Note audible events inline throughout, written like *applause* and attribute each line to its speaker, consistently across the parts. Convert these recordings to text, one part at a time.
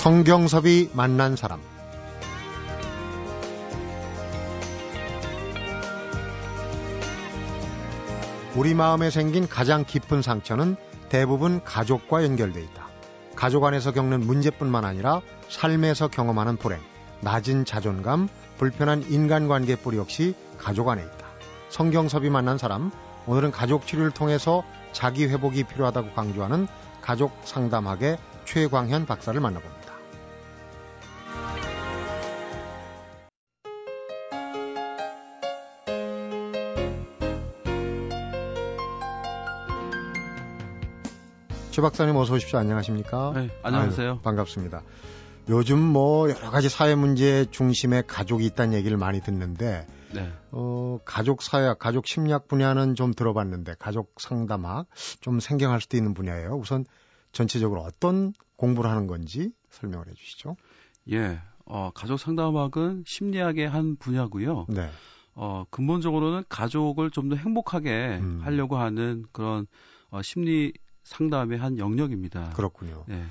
Speaker 1: 성경섭이 만난 사람 우리 마음에 생긴 가장 깊은 상처는 대부분 가족과 연결돼 있다. 가족 안에서 겪는 문제뿐만 아니라 삶에서 경험하는 불행, 낮은 자존감, 불편한 인간관계 뿌리 역시 가족 안에 있다. 성경섭이 만난 사람, 오늘은 가족 치료를 통해서 자기 회복이 필요하다고 강조하는 가족 상담학의 최광현 박사를 만나봅니다. 최 박사님 어서 오십시오. 안녕하십니까?
Speaker 2: 네, 안녕하세요.
Speaker 1: 아유, 반갑습니다. 요즘 뭐 여러 가지 사회 문제 중심에 가족이 있다는 얘기를 많이 듣는데 네. 어, 가족 사회학, 가족 심리학 분야는 좀 들어봤는데 가족 상담학 좀 생경할 수도 있는 분야예요. 우선 전체적으로 어떤 공부를 하는 건지 설명을 해 주시죠.
Speaker 2: 예. 어, 가족 상담학은 심리학의 한 분야고요. 네. 어, 근본적으로는 가족을 좀 더 행복하게 음. 하려고 하는 그런 어, 심리 상담의 한 영역입니다.
Speaker 1: 그렇군요. 네.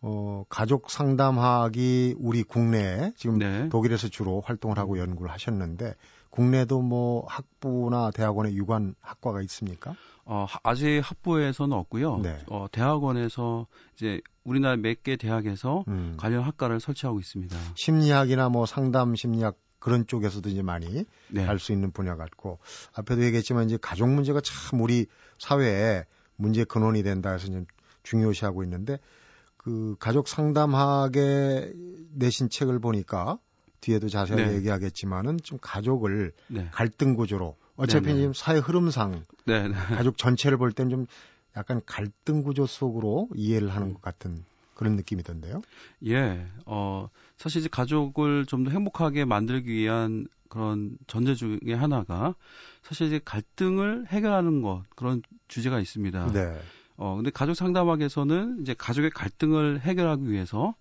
Speaker 1: 어, 가족 상담학이 우리 국내에 지금 네. 독일에서 주로 활동을 하고 연구를 하셨는데 국내도 뭐 학부나 대학원에 유관 학과가 있습니까?
Speaker 2: 어, 아직 학부에서는 없고요. 네. 어, 대학원에서 이제 우리나라 몇 개 대학에서 음. 관련 학과를 설치하고 있습니다.
Speaker 1: 심리학이나 뭐 상담 심리학 그런 쪽에서도 이제 많이 네. 할수 있는 분야 같고 앞에도 얘기했지만 이제 가족 문제가 참 우리 사회에 문제 근원이 된다 해서 좀 중요시하고 있는데 그 가족 상담학에 내신 책을 보니까 뒤에도 자세하게 네. 얘기하겠지만은 좀 가족을 네. 갈등 구조로 어차피 네, 네. 지금 사회 흐름상 네, 네. 가족 전체를 볼 때는 좀 약간 갈등 구조 속으로 이해를 하는 것 같은 그런 느낌이던데요.
Speaker 2: 예, 어, 사실 이제 가족을 좀 더 행복하게 만들기 위한 그런 전제 중에 하나가 사실 이제 갈등을 해결하는 것 그런 주제가 있습니다. 네. 어 근데 가족 상담학에서는 이제 가족의 갈등을 해결하기 위해서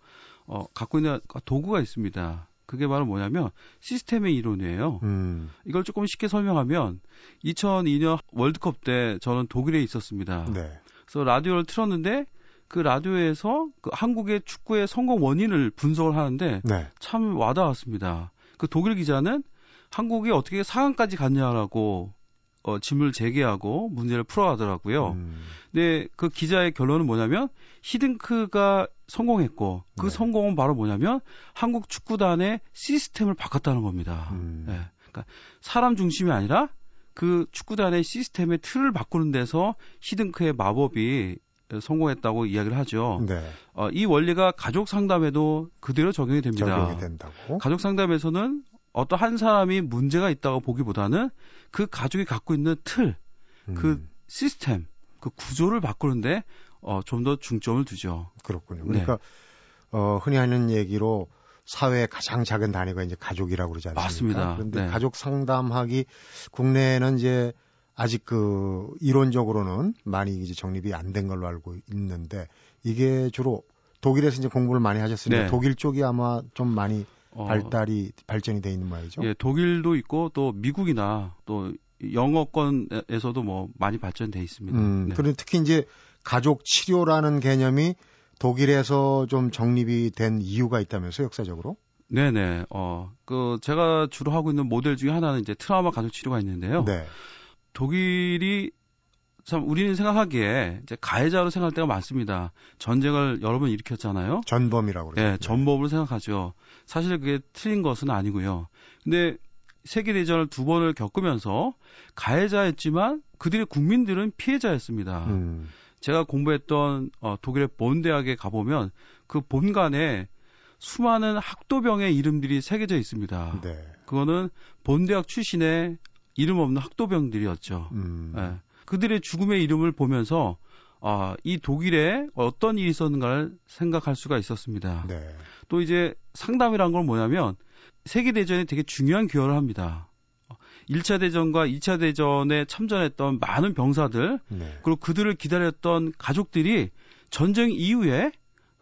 Speaker 2: 어 갖고 있는 도구가 있습니다. 그게 바로 뭐냐면 시스템의 이론이에요. 음. 이걸 조금 쉽게 설명하면 2002년 월드컵 때 저는 독일에 있었습니다. 네. 그래서 라디오를 틀었는데 그 라디오에서 그 한국의 축구의 성공 원인을 분석을 하는데 네. 참 와닿았습니다. 그 독일 기자는 한국이 어떻게 4강까지 갔냐라고 어, 질문을 제기하고 문제를 풀어가더라고요. 음. 근데 그 기자의 결론은 뭐냐면 히든크가 성공했고 그 네. 성공은 바로 뭐냐면 한국 축구단의 시스템을 바꿨다는 겁니다. 음. 네. 그러니까 사람 중심이 아니라 그 축구단의 시스템의 틀을 바꾸는 데서 히든크의 마법이 성공했다고 이야기를 하죠. 네. 어, 이 원리가 가족 상담에도 그대로 적용이 됩니다.
Speaker 1: 적용이 된다고?
Speaker 2: 가족 상담에서는 어떤 한 사람이 문제가 있다고 보기보다는 그 가족이 갖고 있는 틀, 그 음. 그 시스템, 그 구조를 바꾸는데 어, 좀 더 중점을 두죠.
Speaker 1: 그렇군요. 네. 그러니까 네. 어, 흔히 하는 얘기로 사회의 가장 작은 단위가 이제 가족이라고 그러지 않습니까?
Speaker 2: 맞습니다.
Speaker 1: 그런데 네. 가족 상담학이 국내에는 이제 아직 그 이론적으로는 많이 이제 정립이 안 된 걸로 알고 있는데 이게 주로 독일에서 이제 공부를 많이 하셨으니까 네. 독일 쪽이 아마 좀 많이 어, 발달이 발전이 돼 있는 말이죠.
Speaker 2: 예, 독일도 있고 또 미국이나 또 영어권에서도 뭐 많이 발전돼 있습니다.
Speaker 1: 음, 네. 그런데 특히 이제 가족 치료라는 개념이 독일에서 좀 정립이 된 이유가 있다면서 역사적으로?
Speaker 2: 네네. 어, 그 제가 주로 하고 있는 모델 중에 하나는 이제 트라우마 가족 치료가 있는데요. 네. 독일이 참 우리는 생각하기에 이제 가해자로 생각할 때가 많습니다. 전쟁을 여러 번 일으켰잖아요.
Speaker 1: 전범이라고
Speaker 2: 그러죠. 네, 전범으로 생각하죠. 사실 그게 틀린 것은 아니고요. 근데 세계 대전을 두 번을 겪으면서 가해자였지만 그들의 국민들은 피해자였습니다. 음. 제가 공부했던 어, 독일의 본 대학에 가보면 그 본관에 수많은 학도병의 이름들이 새겨져 있습니다. 네. 그거는 본 대학 출신의 이름 없는 학도병들이었죠. 음. 네. 그들의 죽음의 이름을 보면서 아, 이 독일에 어떤 일이 있었는가를 생각할 수가 있었습니다. 네. 또 이제 상담이란 건 뭐냐면 세계 대전에 되게 중요한 기여를 합니다. 1차 대전과 2차 대전에 참전했던 많은 병사들, 네. 그리고 그들을 기다렸던 가족들이 전쟁 이후에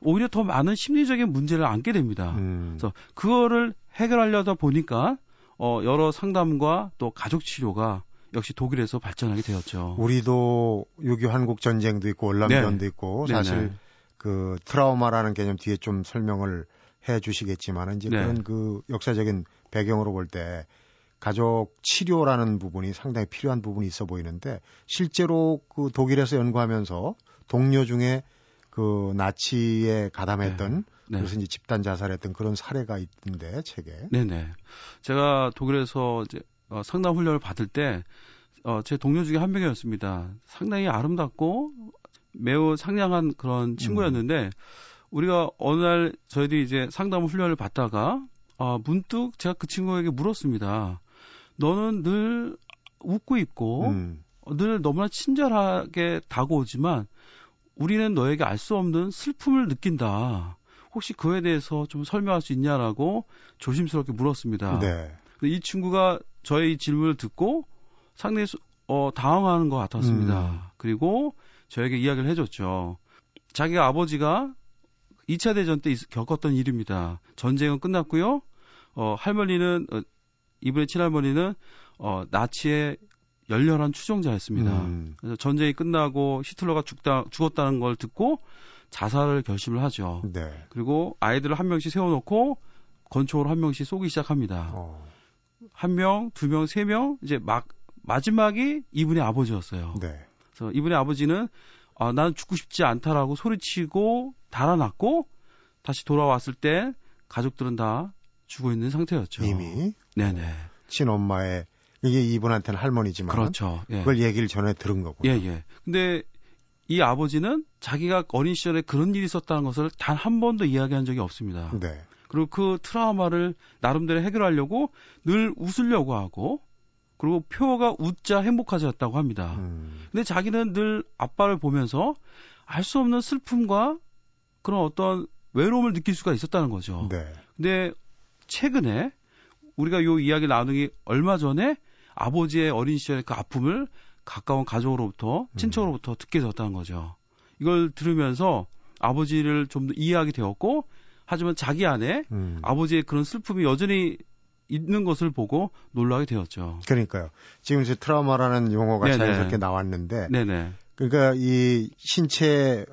Speaker 2: 오히려 더 많은 심리적인 문제를 안게 됩니다. 음. 그래서 그거를 해결하려다 보니까 어, 여러 상담과 또 가족 치료가 역시 독일에서 발전하게 되었죠.
Speaker 1: 우리도 6.25 한국 전쟁도 있고 월남전도 네. 있고 사실 네네. 그 트라우마라는 개념 뒤에 좀 설명을 해 주시겠지만 이제 네. 그런 그 역사적인 배경으로 볼 때 가족 치료라는 부분이 상당히 필요한 부분이 있어 보이는데 실제로 그 독일에서 연구하면서 동료 중에 그 나치에 가담했던 네. 네. 그래서 이제 집단 자살했던 그런 사례가 있던데 책에.
Speaker 2: 네네. 제가 독일에서 이제 어, 상담 훈련을 받을 때 어, 제 동료 중에 한 명이었습니다. 상당히 아름답고 매우 상냥한 그런 친구였는데 음. 우리가 어느 날 저희들이 이제 상담 훈련을 받다가 아, 문득 제가 그 친구에게 물었습니다. 너는 늘 웃고 있고 음. 늘 너무나 친절하게 다가오지만 우리는 너에게 알 수 없는 슬픔을 느낀다. 혹시 그에 대해서 좀 설명할 수 있냐라고 조심스럽게 물었습니다. 네. 이 친구가 저의 질문을 듣고 상당히 어, 당황하는 것 같았습니다. 음. 그리고 저에게 이야기를 해줬죠. 자기가 아버지가 2차 대전 때 겪었던 일입니다. 전쟁은 끝났고요. 어, 할머니는 어, 이분의 친할머니는 어, 나치의 열렬한 추종자였습니다. 음. 그래서 전쟁이 끝나고 히틀러가 죽다, 죽었다는 걸 듣고 자살을 결심을 하죠. 네. 그리고 아이들을 한 명씩 세워놓고 권총으로 한 명씩 쏘기 시작합니다. 어. 한 명, 두 명, 세 명, 이제 막 마지막이 이분의 아버지였어요. 네. 그래서 이분의 아버지는 아, 나는 죽고 싶지 않다라고 소리치고 달아났고 다시 돌아왔을 때 가족들은 다 죽어 있는 상태였죠.
Speaker 1: 이미 네네 친엄마의 이게 이분한테는 할머니지만 그렇죠. 예. 그걸 얘기를 전에 들은 거고요.
Speaker 2: 예 예. 근데 이 아버지는 자기가 어린 시절에 그런 일이 있었다는 것을 단 한 번도 이야기한 적이 없습니다. 네. 그리고 그 트라우마를 나름대로 해결하려고 늘 웃으려고 하고 그리고 표가 웃자 행복하자였다고 합니다. 음. 근데 자기는 늘 아빠를 보면서 알 수 없는 슬픔과 그런 어떤 외로움을 느낄 수가 있었다는 거죠. 네. 근데 최근에 우리가 요 이야기 나누기 얼마 전에 아버지의 어린 시절의 그 아픔을 가까운 가족으로부터 친척으로부터 음. 듣게 되었다는 거죠. 이걸 들으면서 아버지를 좀 더 이해하게 되었고 하지만 자기 안에 음. 아버지의 그런 슬픔이 여전히 있는 것을 보고 놀라게 되었죠.
Speaker 1: 그러니까요. 지금 이제 트라우마라는 용어가 네네. 자연스럽게 나왔는데, 네네. 그러니까 이 신체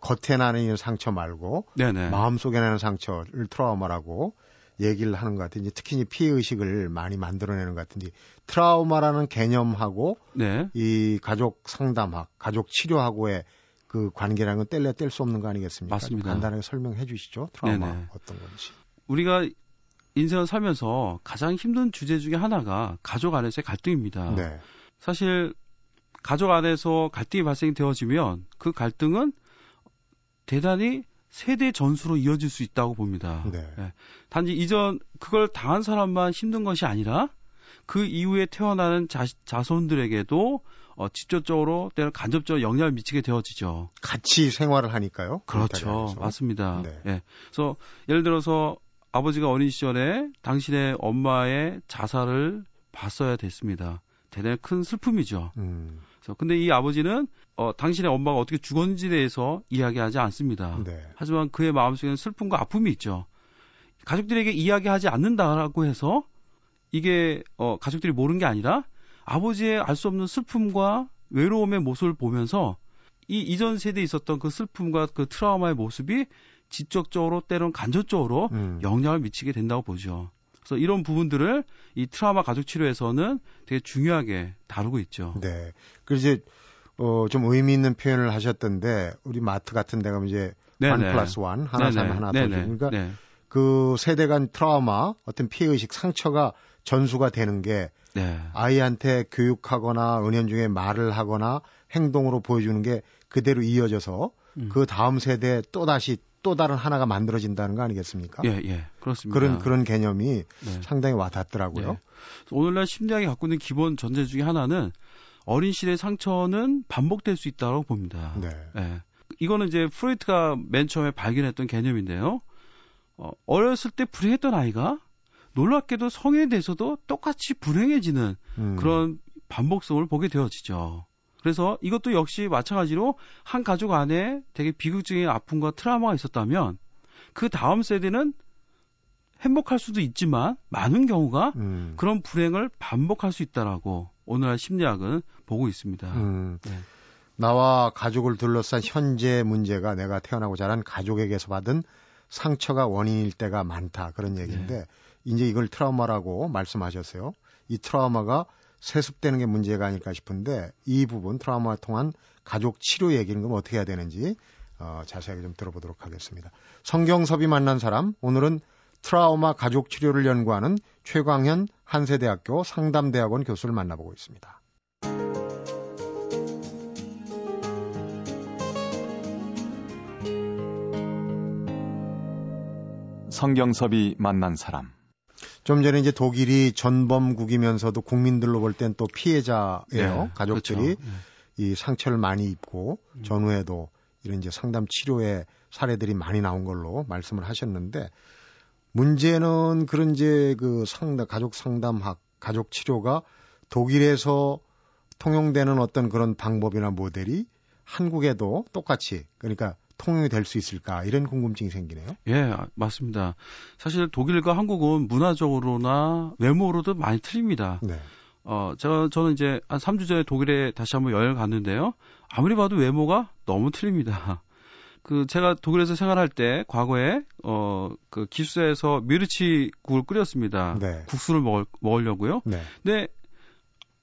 Speaker 1: 겉에 나는 상처 말고 네네. 마음 속에 나는 상처를 트라우마라고 얘기를 하는 것. 이제 특히 피해 의식을 많이 만들어내는 것 같은데 트라우마라는 개념하고 네. 이 가족 상담학, 가족 치료하고의 그 관계라는 건 뗄래 뗄 수 없는 거 아니겠습니까?
Speaker 2: 맞습니다.
Speaker 1: 간단하게 설명해 주시죠. 트라우마 네네. 어떤 건지.
Speaker 2: 우리가 인생을 살면서 가장 힘든 주제 중에 하나가 가족 안에서의 갈등입니다. 네. 사실 가족 안에서 갈등이 발생되어지면 그 갈등은 대단히 세대 전수로 이어질 수 있다고 봅니다. 네. 네. 단지 이전 그걸 당한 사람만 힘든 것이 아니라 그 이후에 태어나는 자, 자손들에게도 어, 직접적으로 때는 간접적으로 영향을 미치게 되어지죠.
Speaker 1: 같이 생활을 하니까요.
Speaker 2: 그렇죠. 맞습니다. 네. 네. 그래서 예를 들어서 아버지가 어린 시절에 당신의 엄마의 자살을 봤어야 됐습니다. 대단히 큰 슬픔이죠. 음. 그래서 근데 이 아버지는 어, 당신의 엄마가 어떻게 죽었는지에 대해서 이야기하지 않습니다. 네. 하지만 그의 마음속에는 슬픔과 아픔이 있죠. 가족들에게 이야기하지 않는다라고 해서 이게 어, 가족들이 모르는 게 아니라 아버지의 알 수 없는 슬픔과 외로움의 모습을 보면서 이 이전 세대에 있었던 그 슬픔과 그 트라우마의 모습이 직접적으로 때론 간접적으로 음. 영향을 미치게 된다고 보죠. 그래서 이런 부분들을 이 트라우마 가족 치료에서는 되게 중요하게 다루고 있죠.
Speaker 1: 네. 그래서 이제 어, 좀 의미 있는 표현을 하셨던데 우리 마트 같은 데 가면 이제 원 플러스 원 하나 사면 하나 더 주고 그러니까 네. 그 세대 간 트라우마 어떤 피해 의식 상처가 전수가 되는 게 네. 아이한테 교육하거나 은연중에 말을 하거나 행동으로 보여주는 게 그대로 이어져서 음. 그 다음 세대에 또 다시 또 다른 하나가 만들어진다는 거 아니겠습니까?
Speaker 2: 예, 예, 그렇습니다.
Speaker 1: 그런 그런 개념이 네. 상당히 와 닿더라고요. 네.
Speaker 2: 오늘날 심리학이 갖고 있는 기본 전제 중에 하나는 어린 시대의 상처는 반복될 수 있다고 봅니다. 네. 예. 이거는 이제 프로이트가 맨 처음에 발견했던 개념인데요. 어, 어렸을 때 불행했던 아이가 놀랍게도 성인이 돼서도 똑같이 불행해지는 음. 그런 반복성을 보게 되어지죠. 그래서 이것도 역시 마찬가지로 한 가족 안에 되게 비극적인 아픔과 트라우마가 있었다면 그 다음 세대는 행복할 수도 있지만 많은 경우가 음. 그런 불행을 반복할 수 있다라고 오늘날 심리학은 보고 있습니다. 음. 네.
Speaker 1: 나와 가족을 둘러싼 현재 문제가 내가 태어나고 자란 가족에게서 받은 상처가 원인일 때가 많다 그런 얘기인데 네. 이제 이걸 트라우마라고 말씀하셨어요. 이 트라우마가 세습되는 게 문제가 아닐까 싶은데 이 부분 트라우마 통한 가족 치료 얘기는 그럼 어떻게 해야 되는지 어, 자세하게 좀 들어보도록 하겠습니다. 성경섭이 만난 사람 오늘은 트라우마 가족 치료를 연구하는 최광현 한세대학교 상담대학원 교수를 만나보고 있습니다.
Speaker 3: 성경섭이 만난 사람.
Speaker 1: 좀 전에 이제 독일이 전범국이면서도 국민들로 볼 땐 또 피해자예요. 네, 가족들이 그렇죠. 네. 이 상처를 많이 입고 음. 전후에도 이런 이제 상담 치료의 사례들이 많이 나온 걸로 말씀을 하셨는데 문제는 그런 이제 그 상담 가족 상담학 가족 치료가 독일에서 통용되는 어떤 그런 방법이나 모델이 한국에도 똑같이 그러니까 통용이 될 수 있을까 이런 궁금증이 생기네요.
Speaker 2: 예, 맞습니다. 사실 독일과 한국은 문화적으로나 외모로도 많이 틀립니다. 네. 어, 제가 저는 이제 한 3주 전에 독일에 다시 한번 여행을 갔는데요. 아무리 봐도 외모가 너무 틀립니다. *laughs* 그 제가 독일에서 생활할 때 과거에 어 그 기숙사에서 미르치 국을 끓였습니다. 네. 국수를 먹을, 먹으려고요. 네. 근데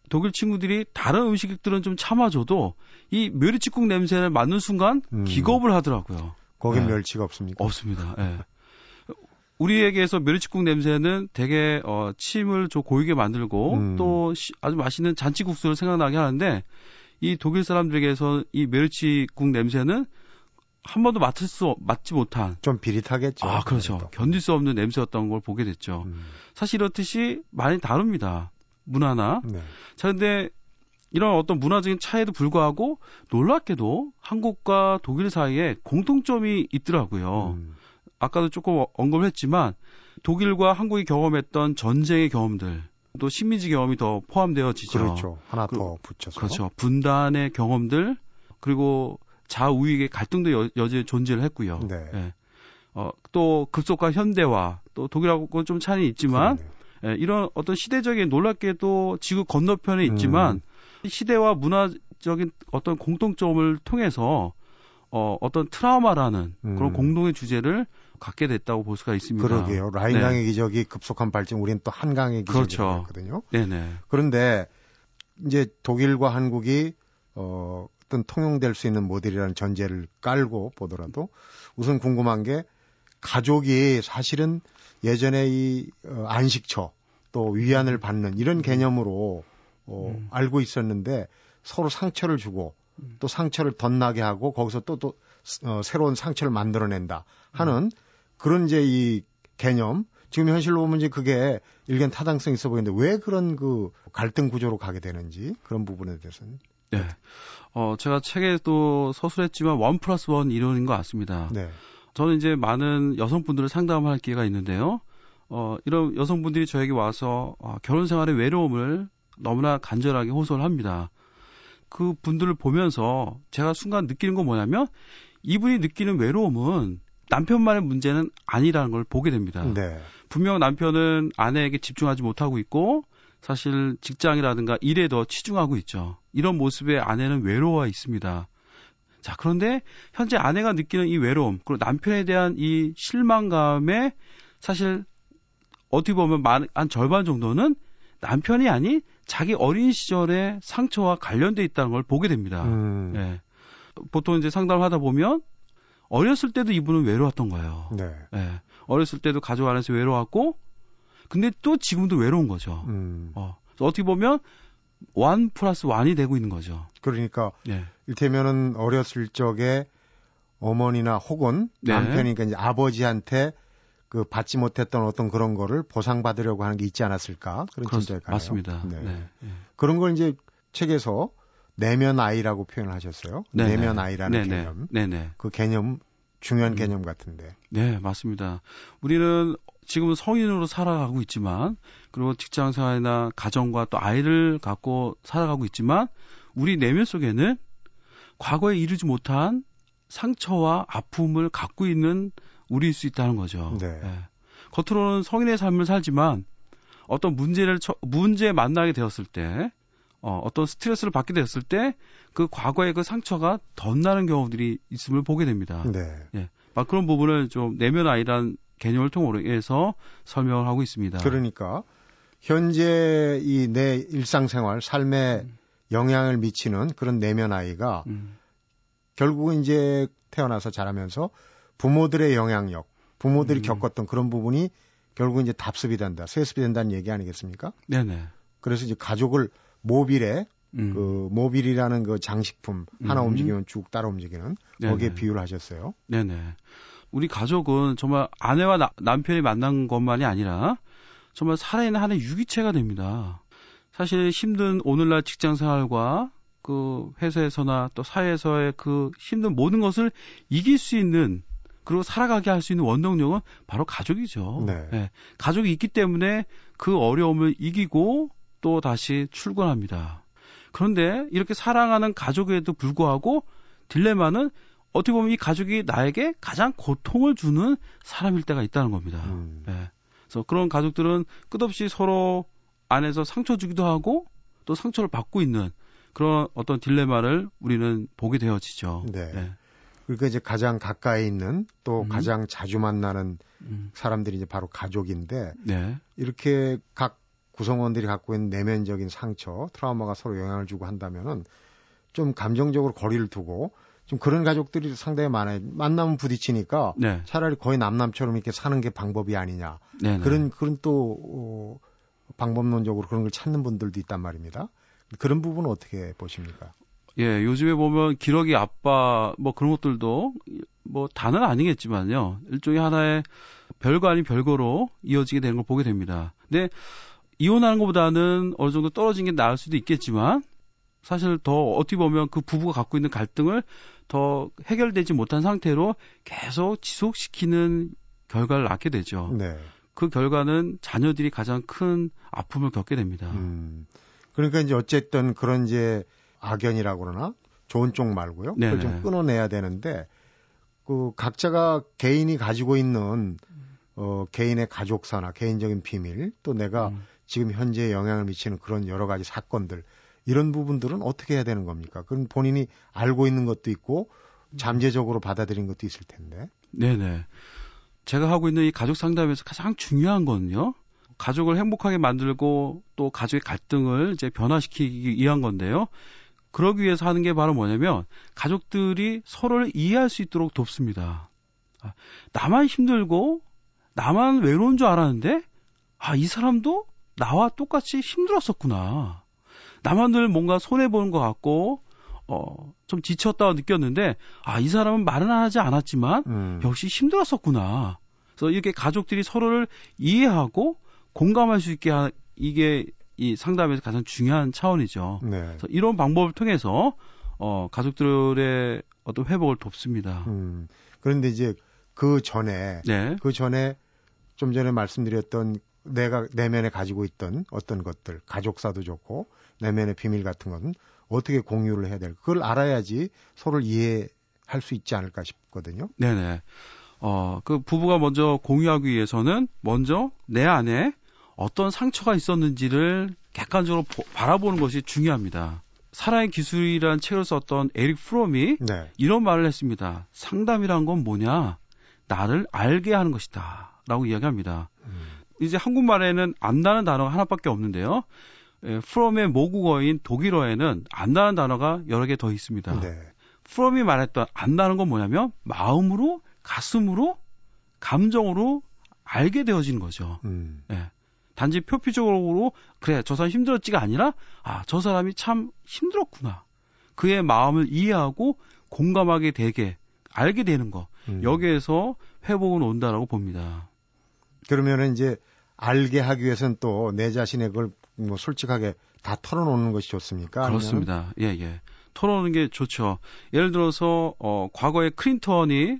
Speaker 2: 독일 친구들이 다른 음식들은 좀 참아줘도 이 멸치국 냄새를 맡는 순간 음. 기겁을 하더라고요.
Speaker 1: 거긴 네. 멸치가 없습니까?
Speaker 2: 없습니다. 예. 우리에게서 멸치국 냄새는 되게 어, 침을 좀 고이게 만들고 음. 또 시, 아주 맛있는 잔치국수를 생각나게 하는데 이 독일 사람들에게서 이 멸치국 냄새는 한 번도 맡을 수 맡지 못한
Speaker 1: 좀 비릿하겠죠.
Speaker 2: 아 그렇죠. 그래도. 견딜 수 없는 냄새였던 걸 보게 됐죠. 음. 사실 이렇듯이 많이 다릅니다. 문화나. 네. 자 근데 이런 어떤 문화적인 차이에도 불구하고 놀랍게도 한국과 독일 사이에 공통점이 있더라고요. 음. 아까도 조금 언급을 했지만 독일과 한국이 경험했던 전쟁의 경험들 또 식민지 경험이 더 포함되어지죠.
Speaker 1: 그렇죠. 하나 그, 더 붙여서.
Speaker 2: 그렇죠. 분단의 경험들 그리고 좌우익의 갈등도 여, 여전히 존재를 했고요. 네. 예. 어, 또 급속한 현대화, 또 독일하고는 좀 차이는 있지만 예, 이런 어떤 시대적인 놀랍게도 지구 건너편에 있지만 음. 시대와 문화적인 어떤 공통점을 통해서 어, 어떤 트라우마라는 음. 그런 공동의 주제를 갖게 됐다고 볼 수가 있습니다.
Speaker 1: 그러게요. 라인강의 네. 기적이 급속한 발전, 우리는 또 한강의 기적이거든요. 그렇죠. 네네. 그런데 이제 독일과 한국이 어, 어떤 통용될 수 있는 모델이라는 전제를 깔고 보더라도 우선 궁금한 게 가족이 사실은 예전에 이 어, 안식처 또 위안을 받는 이런 개념으로 어, 음. 알고 있었는데 서로 상처를 주고 음. 또 상처를 덧나게 하고 거기서 또, 또 어, 새로운 상처를 만들어낸다 하는 음. 그런 이제 이 개념 지금 현실로 보면 이제 그게 일견 타당성 있어 보이는데 왜 그런 그 갈등 구조로 가게 되는지 그런 부분에 대해서는
Speaker 2: 네. 어, 제가 책에도 서술했지만 원 플러스 원 이론인 것 같습니다. 네. 저는 이제 많은 여성분들을 상담할 기회가 있는데요. 어, 이런 여성분들이 저에게 와서 어, 결혼 생활의 외로움을 너무나 간절하게 호소를 합니다. 그 분들을 보면서 제가 순간 느끼는 건 뭐냐면 이분이 느끼는 외로움은 남편만의 문제는 아니라는 걸 보게 됩니다. 네. 분명 남편은 아내에게 집중하지 못하고 있고 사실 직장이라든가 일에 더 치중하고 있죠. 이런 모습에 아내는 외로워 있습니다. 자, 그런데 현재 아내가 느끼는 이 외로움, 그리고 남편에 대한 이 실망감에 사실 어떻게 보면 한 절반 정도는 남편이 아닌 자기 어린 시절의 상처와 관련돼 있다는 걸 보게 됩니다. 음. 네. 보통 이제 상담을 하다 보면 어렸을 때도 이분은 외로웠던 거예요. 네. 네. 어렸을 때도 가족 안에서 외로웠고 근데 또 지금도 외로운 거죠. 음. 어. 어떻게 보면 원 플러스 원이 되고 있는 거죠.
Speaker 1: 그러니까 네. 일테면은 어렸을 적에 어머니나 혹은 네. 남편이니까 이제 아버지한테 그 받지 못했던 어떤 그런 거를 보상받으려고 하는 게 있지 않았을까 그런 진짜가요
Speaker 2: 맞습니다. 네. 네. 네.
Speaker 1: 그런 걸 이제 책에서 내면 아이라고 표현을 하셨어요. 네네. 내면 아이라는 네네. 개념. 네네. 그 개념 중요한 음. 개념 같은데.
Speaker 2: 네, 맞습니다. 우리는 지금은 성인으로 살아가고 있지만 그리고 직장 생활이나 가정과 또 아이를 갖고 살아가고 있지만 우리 내면 속에는 과거에 이루지 못한 상처와 아픔을 갖고 있는 우리일 수 있다는 거죠. 네. 네. 겉으로는 성인의 삶을 살지만 어떤 문제를 처, 문제에 만나게 되었을 때 어, 어떤 스트레스를 받게 됐을 때 그 과거의 그 상처가 덧나는 경우들이 있음을 보게 됩니다. 네. 예. 막 그런 부분을 좀 내면 아이란 개념을 통해서 설명을 하고 있습니다.
Speaker 1: 그러니까 현재 이 내 일상생활 삶에 음. 영향을 미치는 그런 내면 아이가 음. 결국은 이제 태어나서 자라면서 부모들의 영향력, 부모들이 음. 겪었던 그런 부분이 결국 이제 답습이 된다, 세습이 된다는 얘기 아니겠습니까?
Speaker 2: 네네.
Speaker 1: 그래서 이제 가족을 모빌에 음. 그 모빌이라는 그 장식품 하나 음. 움직이면 쭉 따라 움직이는. 거기에 비유를 하셨어요.
Speaker 2: 네네. 우리 가족은 정말 아내와 나, 남편이 만난 것만이 아니라 정말 살아있는 하나의 유기체가 됩니다. 사실 힘든 오늘날 직장 생활과 그 회사에서나 또 사회에서의 그 힘든 모든 것을 이길 수 있는 그리고 살아가게 할 수 있는 원동력은 바로 가족이죠. 네. 네. 가족이 있기 때문에 그 어려움을 이기고 또 다시 출근합니다. 그런데 이렇게 사랑하는 가족에도 불구하고 딜레마는 어떻게 보면 이 가족이 나에게 가장 고통을 주는 사람일 때가 있다는 겁니다. 음. 네. 그래서 그런 가족들은 끝없이 서로 안에서 상처 주기도 하고 또 상처를 받고 있는 그런 어떤 딜레마를 우리는 보게 되어지죠. 네. 네.
Speaker 1: 그러니까 이제 가장 가까이 있는 또 음. 가장 자주 만나는 음. 사람들이 이제 바로 가족인데 네. 이렇게 각 구성원들이 갖고 있는 내면적인 상처, 트라우마가 서로 영향을 주고 한다면은 좀 감정적으로 거리를 두고 좀 그런 가족들이 상당히 많아요. 만나면 부딪히니까 네. 차라리 거의 남남처럼 이렇게 사는 게 방법이 아니냐. 네네. 그런 그런 또 어, 방법론적으로 그런 걸 찾는 분들도 있단 말입니다. 그런 부분은 어떻게 보십니까?
Speaker 2: 예, 요즘에 보면 기러기 아빠 뭐 그런 것들도 뭐 다는 아니겠지만요. 일종의 하나의 별거 아닌 별거로 이어지게 되는 걸 보게 됩니다. 근데 이혼하는 것보다는 어느 정도 떨어진 게 나을 수도 있겠지만 사실 더 어떻게 보면 그 부부가 갖고 있는 갈등을 더 해결되지 못한 상태로 계속 지속시키는 결과를 낳게 되죠. 네. 그 결과는 자녀들이 가장 큰 아픔을 겪게 됩니다. 음.
Speaker 1: 그러니까 이제 어쨌든 그런 이제 악연이라고 그러나 좋은 쪽 말고요. 네네. 그걸 좀 끊어내야 되는데 그 각자가 개인이 가지고 있는 어 개인의 가족사나 개인적인 비밀 또 내가 음. 지금 현재 영향을 미치는 그런 여러 가지 사건들 이런 부분들은 어떻게 해야 되는 겁니까? 그건 본인이 알고 있는 것도 있고 잠재적으로 받아들인 것도 있을 텐데.
Speaker 2: 네네. 제가 하고 있는 이 가족 상담에서 가장 중요한 거는요. 가족을 행복하게 만들고 또 가족의 갈등을 이제 변화시키기 위한 건데요. 그러기 위해서 하는 게 바로 뭐냐면 가족들이 서로를 이해할 수 있도록 돕습니다. 아, 나만 힘들고 나만 외로운 줄 알았는데 아, 이 사람도 나와 똑같이 힘들었었구나. 나만 늘 뭔가 손해 보는 것 같고, 어, 좀 지쳤다고 느꼈는데, 아, 이 사람은 말은 하지 않았지만, 음. 역시 힘들었었구나. 그래서 이렇게 가족들이 서로를 이해하고 공감할 수 있게 하, 이게 이 상담에서 가장 중요한 차원이죠. 네. 그래서 이런 방법을 통해서, 어, 가족들의 어떤 회복을 돕습니다. 음.
Speaker 1: 그런데 이제 그 전에, 네. 그 전에 좀 전에 말씀드렸던 내가 내면에 가지고 있던 어떤 것들, 가족사도 좋고 내면의 비밀 같은 것은 어떻게 공유를 해야 될 그걸 알아야지 서로를 이해할 수 있지 않을까 싶거든요.
Speaker 2: 네네. 어, 그 부부가 먼저 공유하기 위해서는 먼저 내 안에 어떤 상처가 있었는지를 객관적으로 보, 바라보는 것이 중요합니다. 사랑의 기술이라는 책을 썼던 에릭 프롬이 네. 이런 말을 했습니다. 상담이란 건 뭐냐? 나를 알게 하는 것이다. 라고 이야기합니다. 음. 이제 한국말에는 안다는 단어가 하나밖에 없는데요. 예, 프롬의 모국어인 독일어에는 안다는 단어가 여러 개 더 있습니다. 네. 프롬이 말했던 안다는 건 뭐냐면 마음으로, 가슴으로, 감정으로 알게 되어지는 거죠. 음. 예. 단지 표피적으로 그래 저 사람 힘들었지가 아니라 아 저 사람이 참 힘들었구나. 그의 마음을 이해하고 공감하게 되게 알게 되는 거 음. 여기에서 회복은 온다라고 봅니다.
Speaker 1: 그러면은 이제 알게 하기 위해서는 또 내 자신의 그걸 뭐 솔직하게 다 털어놓는 것이 좋습니까?
Speaker 2: 그렇습니다. 예, 예. 털어놓는 게 좋죠. 예를 들어서, 어, 과거에 클린턴이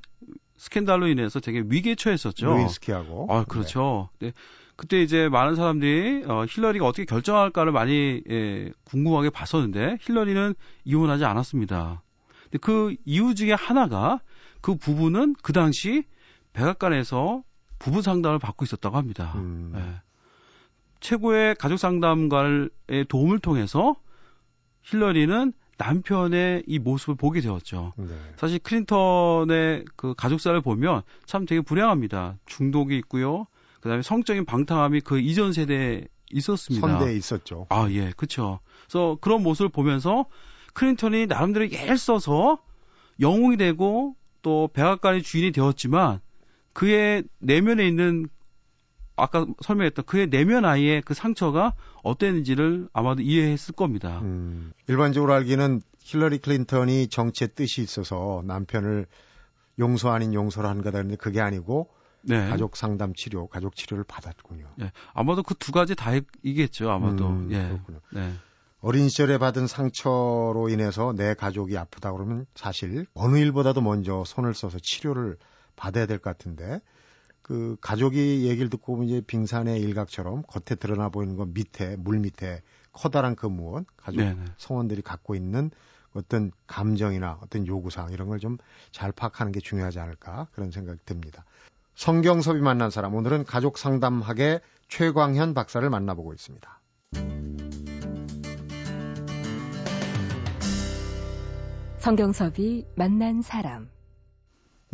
Speaker 2: 스캔들로 인해서 되게 위기에 처했었죠.
Speaker 1: 루인스키하고.
Speaker 2: 아, 그렇죠. 네. 네. 그때 이제 많은 사람들이 어, 힐러리가 어떻게 결정할까를 많이 예, 궁금하게 봤었는데 힐러리는 이혼하지 않았습니다. 근데 그 이유 중에 하나가 그 부부는 그 당시 백악관에서 부부 상담을 받고 있었다고 합니다. 음. 예. 최고의 가족 상담가의 도움을 통해서 힐러리는 남편의 이 모습을 보게 되었죠. 네. 사실 클린턴의 그 가족사를 보면 참 되게 불행합니다. 중독이 있고요. 그다음에 성적인 방탕함이 그 이전 세대에 있었습니다.
Speaker 1: 선대에 있었죠.
Speaker 2: 아, 예. 그렇죠. 그래서 그런 모습을 보면서 클린턴이 나름대로 애 써서 영웅이 되고 또 백악관의 주인이 되었지만 그의 내면에 있는 아까 설명했던 그의 내면 아이의 그 상처가 어땠는지를 아마도 이해했을 겁니다. 음,
Speaker 1: 일반적으로 알기는 힐러리 클린턴이 정치의 뜻이 있어서 남편을 용서 아닌 용서를 한 거다 했는데 그게 아니고 네. 가족 상담 치료, 가족 치료를 받았군요.
Speaker 2: 예, 아마도 그 두 가지 다이겠죠, 아마도. 음, 예.
Speaker 1: 그렇군요. 네. 어린 시절에 받은 상처로 인해서 내 가족이 아프다 그러면 사실 어느 일보다도 먼저 손을 써서 치료를 받아야 될 것 같은데 그 가족이 얘기를 듣고 보면 이제 빙산의 일각처럼 겉에 드러나 보이는 건 밑에 물 밑에 커다란 그 무언 가족 네네. 성원들이 갖고 있는 어떤 감정이나 어떤 요구사항 이런 걸 좀 잘 파악하는 게 중요하지 않을까 그런 생각이 듭니다. 성경섭이 만난 사람 오늘은 가족 상담학의 최광현 박사를 만나보고 있습니다.
Speaker 4: 성경섭이 만난 사람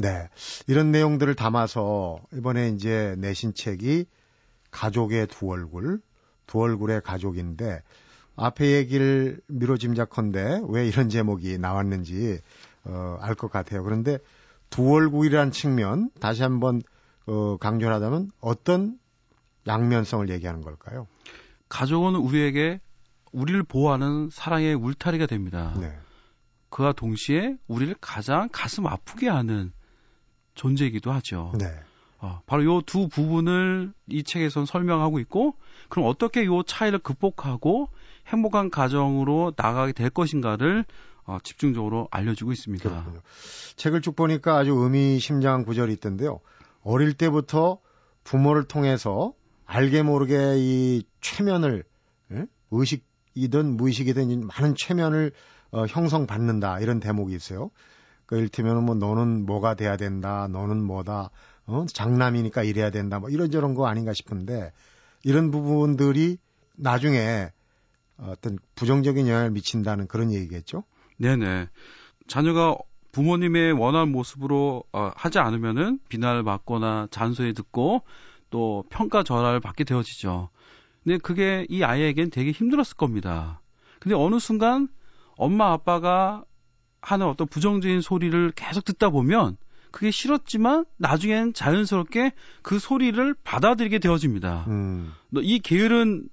Speaker 1: 네. 이런 내용들을 담아서 이번에 이제 내신 책이 가족의 두 얼굴, 두 얼굴의 가족인데 앞에 얘기를 미뤄 짐작컨대 왜 이런 제목이 나왔는지 어, 알 것 같아요. 그런데 두 얼굴이란 측면 다시 한번 어, 강조를 하자면 어떤 양면성을 얘기하는 걸까요?
Speaker 2: 가족은 우리에게 우리를 보호하는 사랑의 울타리가 됩니다. 네. 그와 동시에 우리를 가장 가슴 아프게 하는 존재이기도 하죠. 네. 어, 바로 요 두 부분을 이 책에선 설명하고 있고, 그럼 어떻게 요 차이를 극복하고 행복한 가정으로 나가게 될 것인가를 어, 집중적으로 알려주고 있습니다. 그렇군요.
Speaker 1: 책을 쭉 보니까 아주 의미심장한 구절이 있던데요. 어릴 때부터 부모를 통해서 알게 모르게 이 최면을 예? 의식이든 무의식이든 많은 최면을 어, 형성받는다 이런 대목이 있어요. 그 일테면은 뭐 너는 뭐가 돼야 된다, 너는 뭐다, 어? 장남이니까 이래야 된다, 뭐 이런저런 거 아닌가 싶은데 이런 부분들이 나중에 어떤 부정적인 영향을 미친다는 그런 얘기겠죠?
Speaker 2: 네네. 자녀가 부모님의 원하는 모습으로 어, 하지 않으면은 비난을 받거나 잔소리 듣고 또 평가 절하를 받게 되어지죠. 근데 그게 이 아이에겐 되게 힘들었을 겁니다. 근데 어느 순간 엄마 아빠가 하는 어떤 부정적인 소리를 계속 듣다 보면 그게 싫었지만 나중엔 자연스럽게 그 소리를 받아들이게 되어집니다. 음. 너이 게으른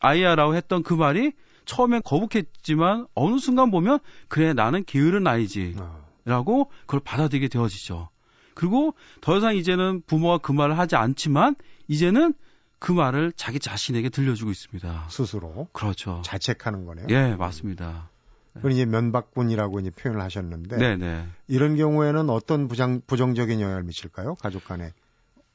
Speaker 2: 아이야라고 했던 그 말이 처음엔 거북했지만 어느 순간 보면 그래 나는 게으른 아이지 아. 라고 그걸 받아들이게 되어지죠. 그리고 더 이상 이제는 부모가 그 말을 하지 않지만 이제는 그 말을 자기 자신에게 들려주고 있습니다.
Speaker 1: 스스로.
Speaker 2: 그렇죠.
Speaker 1: 자책하는 거네요.
Speaker 2: 예, 맞습니다.
Speaker 1: 그건 이제 면박군이라고 이제 표현을 하셨는데 네네. 네. 이런 경우에는 어떤 부정, 부정적인 영향을 미칠까요? 가족 간에.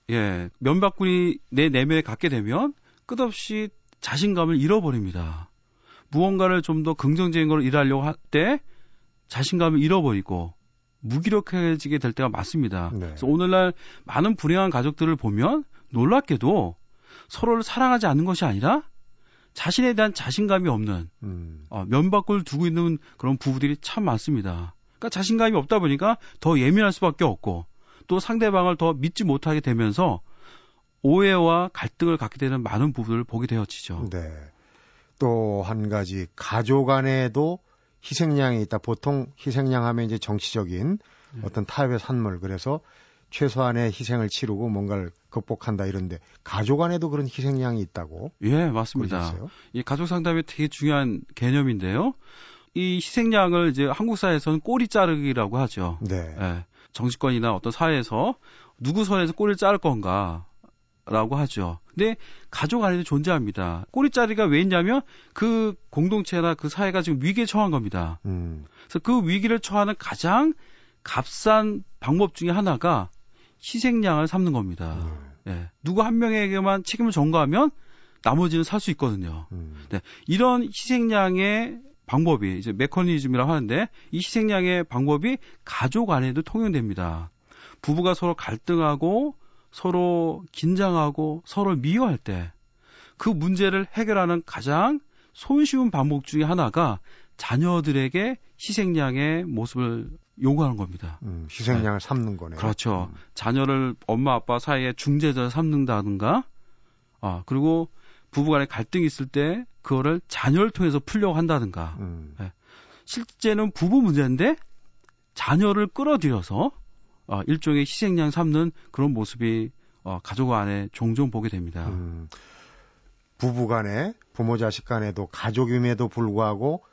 Speaker 2: 예, 면박군이 내 내면에 갖게 되면 끝없이 자신감을 잃어버립니다. 무언가를 좀 더 긍정적인 걸 일하려고 할 때 자신감을 잃어버리고 무기력해지게 될 때가 많습니다. 네. 그래서 오늘날 많은 불행한 가족들을 보면 놀랍게도 서로를 사랑하지 않는 것이 아니라 자신에 대한 자신감이 없는 음. 어, 면박을 두고 있는 그런 부부들이 참 많습니다. 그러니까 자신감이 없다 보니까 더 예민할 수밖에 없고 또 상대방을 더 믿지 못하게 되면서 오해와 갈등을 갖게 되는 많은 부분을 보게 되어지죠. 네.
Speaker 1: 또 한 가지 가족 안에도 희생양이 있다. 보통 희생양 하면 이제 정치적인 네. 어떤 타협의 산물. 그래서 최소한의 희생을 치르고 뭔가를 극복한다 이런데 가족 안에도 그런 희생양이 있다고?
Speaker 2: 예, 맞습니다. 그러셨어요? 이 가족 상담이 되게 중요한 개념인데요. 이 희생양을 이제 한국 사회에서는 꼬리 자르기라고 하죠. 네. 예, 정치권이나 어떤 사회에서 누구 선에서 꼬리를 자를 건가? 라고 하죠. 근데 가족 안에도 존재합니다. 꼬리자리가 왜 있냐면 그 공동체나 그 사회가 지금 위기에 처한 겁니다. 음. 그래서 그 위기를 처하는 가장 값싼 방법 중에 하나가 희생양을 삼는 겁니다. 음. 예. 누구 한 명에게만 책임을 전가하면 나머지는 살 수 있거든요. 음. 네. 이런 희생양의 방법이 이제 메커니즘이라고 하는데 이 희생양의 방법이 가족 안에도 통용됩니다. 부부가 서로 갈등하고 서로 긴장하고 서로 미워할 때 그 문제를 해결하는 가장 손쉬운 방법 중에 하나가 자녀들에게 희생양의 모습을 요구하는 겁니다.
Speaker 1: 음, 희생양을 네. 삼는 거네요.
Speaker 2: 그렇죠. 음. 자녀를 엄마 아빠 사이에 중재자 삼는다든가, 아 그리고 부부간에 갈등이 있을 때 그거를 자녀를 통해서 풀려고 한다든가. 음. 네. 실제는 부부 문제인데 자녀를 끌어들여서 어, 일종의 희생양 삼는 그런 모습이 어, 가족 안에 종종 보게 됩니다. 음.
Speaker 1: 부부 간에 부모 자식 간에도 가족임에도 불구하고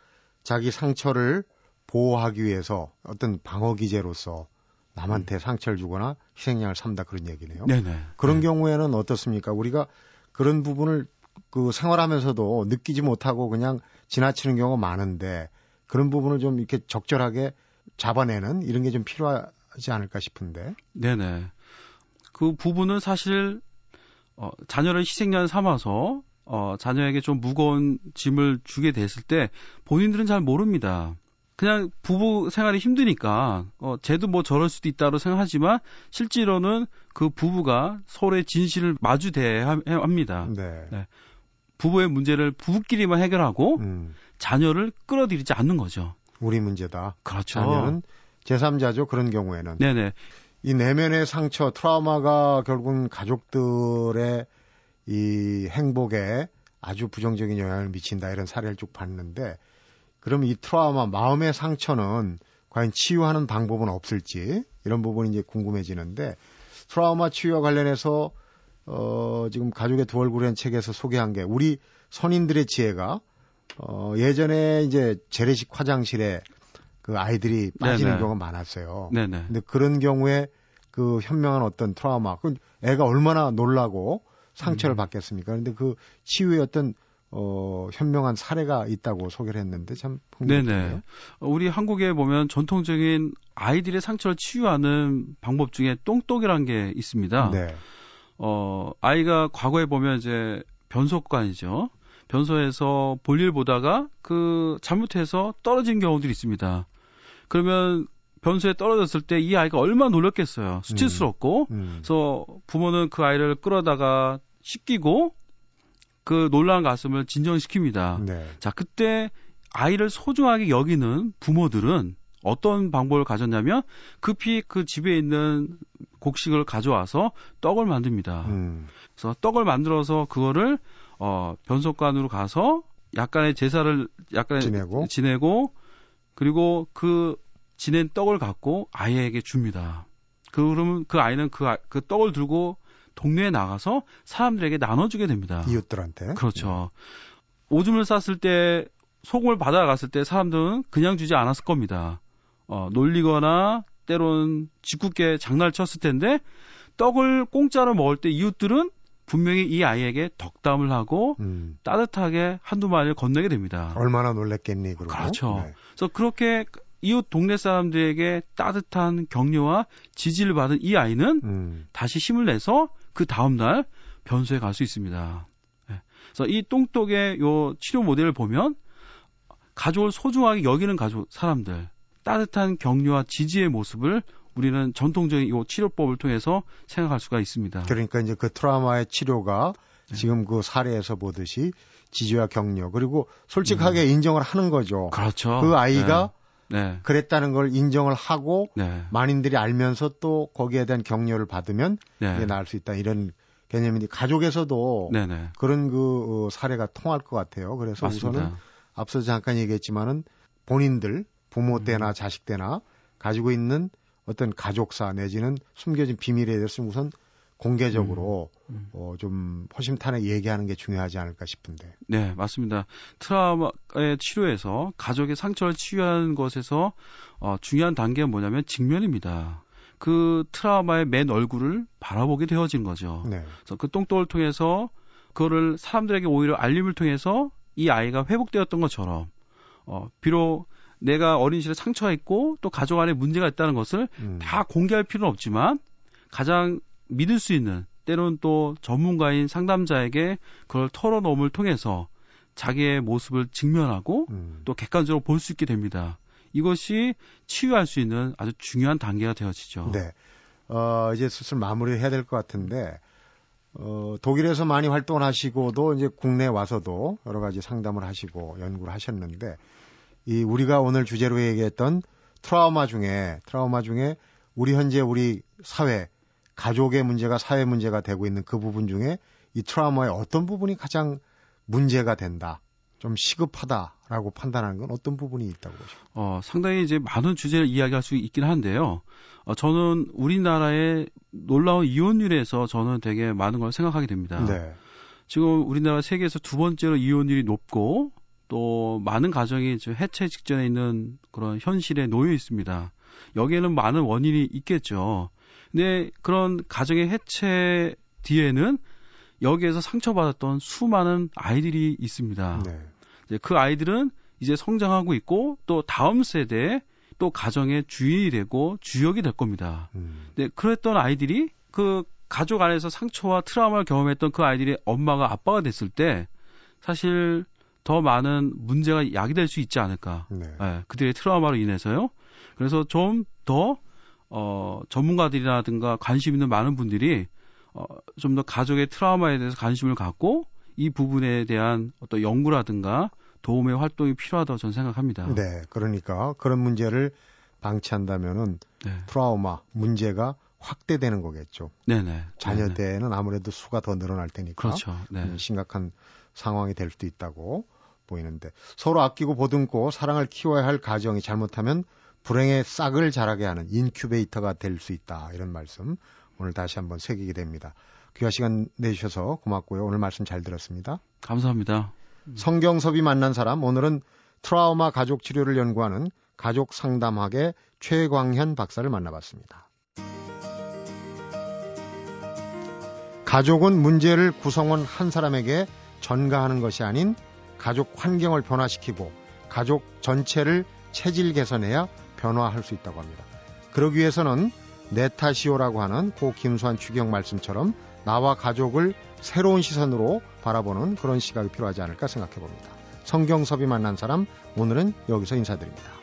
Speaker 1: 자기 상처를 보호하기 위해서 어떤 방어 기제로서 남한테 음. 상처를 주거나 희생양을 삼다 그런 얘기네요. 네네. 그런 네. 경우에는 어떻습니까? 우리가 그런 부분을 그 생활하면서도 느끼지 못하고 그냥 지나치는 경우가 많은데 그런 부분을 좀 이렇게 적절하게 잡아내는 이런 게 좀 필요하지 않을까 싶은데.
Speaker 2: 네네. 그 부분은 사실 어, 자녀를 희생양 삼아서 어, 자녀에게 좀 무거운 짐을 주게 됐을 때 본인들은 잘 모릅니다. 그냥 부부 생활이 힘드니까 어 쟤도 뭐 저럴 수도 있다고 생각하지만 실제로는 그 부부가 서로의 진실을 마주대야 합니다. 네. 네. 부부의 문제를 부부끼리만 해결하고 음. 자녀를 끌어들이지 않는 거죠.
Speaker 1: 우리 문제다.
Speaker 2: 그렇죠.
Speaker 1: 자녀는 제3자죠. 그런 경우에는. 네네. 이 내면의 상처, 트라우마가 결국은 가족들의 이 행복에 아주 부정적인 영향을 미친다 이런 사례를 쭉 봤는데 그럼 이 트라우마 마음의 상처는 과연 치유하는 방법은 없을지 이런 부분이 이제 궁금해지는데 트라우마 치유와 관련해서 어 지금 가족의 두 얼굴이라는 책에서 소개한 게 우리 선인들의 지혜가 어 예전에 이제 재래식 화장실에 그 아이들이 빠지는 네네. 경우가 많았어요. 네네. 근데 그런 경우에 그 현명한 어떤 트라우마, 그 애가 얼마나 놀라고 상처를 음. 받겠습니까? 그런데 그 치유의 어떤 어, 현명한 사례가 있다고 소개를 했는데 참
Speaker 2: 네네. 우리 한국에 보면 전통적인 아이들의 상처를 치유하는 방법 중에 똥똑이라는 게 있습니다. 네. 어, 아이가 과거에 보면 이제 변속관이죠. 변소에서 볼일 보다가 그 잘못해서 떨어진 경우들이 있습니다. 그러면 변소에 떨어졌을 때 이 아이가 얼마나 놀랐겠어요. 수치스럽고. 음, 음. 그래서 부모는 그 아이를 끌어다가 씻기고 그 놀라운 가슴을 진정시킵니다. 네. 자, 그때 아이를 소중하게 여기는 부모들은 어떤 방법을 가졌냐면 급히 그 집에 있는 곡식을 가져와서 떡을 만듭니다. 음. 그래서 떡을 만들어서 그거를 어 변속관으로 가서 약간의 제사를 약간 지내고 지내고 그리고 그 지낸 떡을 갖고 아이에게 줍니다. 그러면 그 아이는 그, 아, 그 떡을 들고 동네에 나가서 사람들에게 나눠주게 됩니다.
Speaker 1: 이웃들한테.
Speaker 2: 그렇죠. 네. 오줌을 쌌을 때 소금을 받아갔을 때 사람들은 그냥 주지 않았을 겁니다. 어, 놀리거나 때론 짓궂게 장난을 쳤을 텐데 떡을 공짜로 먹을 때 이웃들은 분명히 이 아이에게 덕담을 하고 음. 따뜻하게 한두 마디를 건네게 됩니다.
Speaker 1: 얼마나 놀랬겠니, 그러고.
Speaker 2: 그렇죠. 네. 그래서 그렇게 이웃 동네 사람들에게 따뜻한 격려와 지지를 받은 이 아이는 음. 다시 힘을 내서 그 다음날 변소에 갈 수 있습니다. 네. 그래서 이 똥똑의 요 치료 모델을 보면 가족을 소중하게 여기는 가족 사람들 따뜻한 격려와 지지의 모습을 우리는 전통적인 이 치료법을 통해서 생각할 수가 있습니다.
Speaker 1: 그러니까 이제 그 트라우마의 치료가 네. 지금 그 사례에서 보듯이 지지와 격려 그리고 솔직하게 음. 인정을 하는 거죠.
Speaker 2: 그렇죠.
Speaker 1: 그 아이가 네. 네. 그랬다는 걸 인정을 하고 네. 만인들이 알면서 또 거기에 대한 격려를 받으면 네. 이게 나을 수 있다 이런 개념인데 가족에서도 네네. 네. 그런 그 어, 사례가 통할 것 같아요. 그래서 맞습니다. 우선은 앞서 잠깐 얘기했지만은 본인들 부모 때나 음. 자식 때나 가지고 있는 어떤 가족사 내지는 숨겨진 비밀에 대해서는 우선 공개적으로 음, 음. 어, 좀 허심탄회 얘기하는 게 중요하지 않을까 싶은데.
Speaker 2: 네, 맞습니다. 트라우마의 치료에서 가족의 상처를 치유하는 것에서 어, 중요한 단계는 뭐냐면 직면입니다. 그 트라우마의 맨 얼굴을 바라보게 되어진 거죠. 네. 그래서 그 똥돌을 통해서 그거를 사람들에게 오히려 알림을 통해서 이 아이가 회복되었던 것처럼 어, 비록 내가 어린 시절에 상처가 있고 또 가족 안에 문제가 있다는 것을 음. 다 공개할 필요는 없지만 가장 믿을 수 있는 때로는 또 전문가인 상담자에게 그걸 털어놓음을 통해서 자기의 모습을 직면하고 음. 또 객관적으로 볼 수 있게 됩니다. 이것이 치유할 수 있는 아주 중요한 단계가 되어지죠.
Speaker 1: 네. 어, 이제 슬슬 마무리를 해야 될 것 같은데, 어, 독일에서 많이 활동을 하시고도 이제 국내에 와서도 여러 가지 상담을 하시고 연구를 하셨는데, 이 우리가 오늘 주제로 얘기했던 트라우마 중에 트라우마 중에 우리 현재 우리 사회 가족의 문제가 사회 문제가 되고 있는 그 부분 중에 이 트라우마의 어떤 부분이 가장 문제가 된다. 좀 시급하다라고 판단하는 건 어떤 부분이 있다고 보십니까?
Speaker 2: 어, 상당히 이제 많은 주제를 이야기할 수 있긴 한데요. 어, 저는 우리나라의 놀라운 이혼율에서 저는 되게 많은 걸 생각하게 됩니다. 네. 지금 우리나라 세계에서 두 번째로 이혼율이 높고 또 많은 가정이 지금 해체 직전에 있는 그런 현실에 놓여 있습니다. 여기에는 많은 원인이 있겠죠. 근데 그런 가정의 해체 뒤에는 여기에서 상처받았던 수많은 아이들이 있습니다. 네. 이제 그 아이들은 이제 성장하고 있고 또 다음 세대에 또 가정의 주인이 되고 주역이 될 겁니다. 음. 네, 그랬던 아이들이 그 가족 안에서 상처와 트라우마를 경험했던 그 아이들이 엄마가 아빠가 됐을 때 사실 더 많은 문제가 야기될 수 있지 않을까. 네. 네, 그들의 트라우마로 인해서요. 그래서 좀 더 어, 전문가들이라든가 관심 있는 많은 분들이 어, 좀 더 가족의 트라우마에 대해서 관심을 갖고 이 부분에 대한 어떤 연구라든가 도움의 활동이 필요하다고 저는 생각합니다.
Speaker 1: 네, 그러니까 그런 문제를 방치한다면은 네. 트라우마 문제가 확대되는 거겠죠. 네네. 자녀 때는 아무래도 수가 더 늘어날 테니까 그렇죠. 네. 음, 심각한 상황이 될 수도 있다고 보이는데 서로 아끼고 보듬고 사랑을 키워야 할 가정이 잘못하면 불행의 싹을 자라게 하는 인큐베이터가 될 수 있다 이런 말씀 오늘 다시 한번 새기게 됩니다. 귀한 시간 내주셔서 고맙고요. 오늘 말씀 잘 들었습니다.
Speaker 2: 감사합니다.
Speaker 1: 성경섭이 만난 사람 오늘은 트라우마 가족 치료를 연구하는 가족 상담학의 최광현 박사를 만나봤습니다. 가족은 문제를 구성원 한 사람에게 전가하는 것이 아닌 가족 환경을 변화시키고 가족 전체를 체질 개선해야 변화할 수 있다고 합니다. 그러기 위해서는 네타시오라고 하는 고 김수환 추경 말씀처럼 나와 가족을 새로운 시선으로 바라보는 그런 시각이 필요하지 않을까 생각해 봅니다. 성경섭이 만난 사람 오늘은 여기서 인사드립니다.